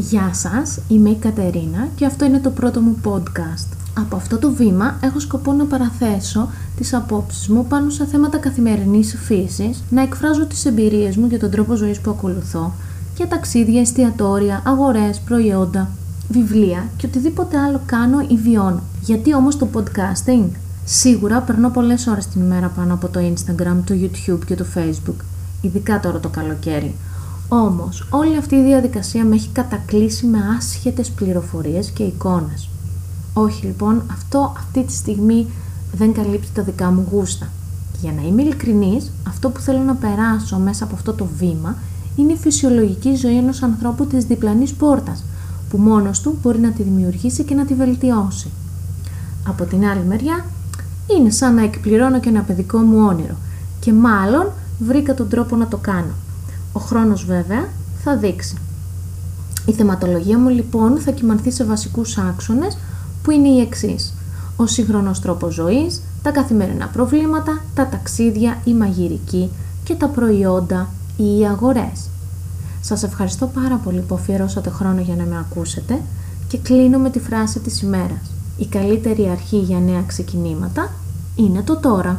Γεια σας, είμαι η Κατερίνα και αυτό είναι το πρώτο μου podcast. Από αυτό το βήμα έχω σκοπό να παραθέσω τις απόψεις μου πάνω σε θέματα καθημερινής φύσης, να εκφράζω τις εμπειρίες μου για τον τρόπο ζωής που ακολουθώ, για ταξίδια, εστιατόρια, αγορές, προϊόντα, βιβλία και οτιδήποτε άλλο κάνω ή βιώνω. Γιατί όμως το podcasting? Σίγουρα περνώ πολλές ώρες την ημέρα πάνω από το Instagram, το YouTube και το Facebook, ειδικά τώρα το καλοκαίρι. Όμως, όλη αυτή η διαδικασία με έχει κατακλείσει με άσχετες πληροφορίες και εικόνες. Όχι λοιπόν, αυτό αυτή τη στιγμή δεν καλύπτει τα δικά μου γούστα. Για να είμαι ειλικρινής, αυτό που θέλω να περάσω μέσα από αυτό το βήμα είναι η φυσιολογική ζωή ενός ανθρώπου της διπλανής πόρτας, που μόνος του μπορεί να τη δημιουργήσει και να τη βελτιώσει. Από την άλλη μεριά, είναι σαν να εκπληρώνω και ένα παιδικό μου όνειρο και μάλλον βρήκα τον τρόπο να το κάνω. Ο χρόνος βέβαια θα δείξει. Η θεματολογία μου λοιπόν θα κυμανθεί σε βασικούς άξονες που είναι οι εξής. Ο σύγχρονος τρόπος ζωής, τα καθημερινά προβλήματα, τα ταξίδια, η μαγειρική και τα προϊόντα ή οι αγορές. Σας ευχαριστώ πάρα πολύ που αφιερώσατε χρόνο για να με ακούσετε και κλείνω με τη φράση της ημέρας. Η καλύτερη αρχή για νέα ξεκινήματα είναι το τώρα.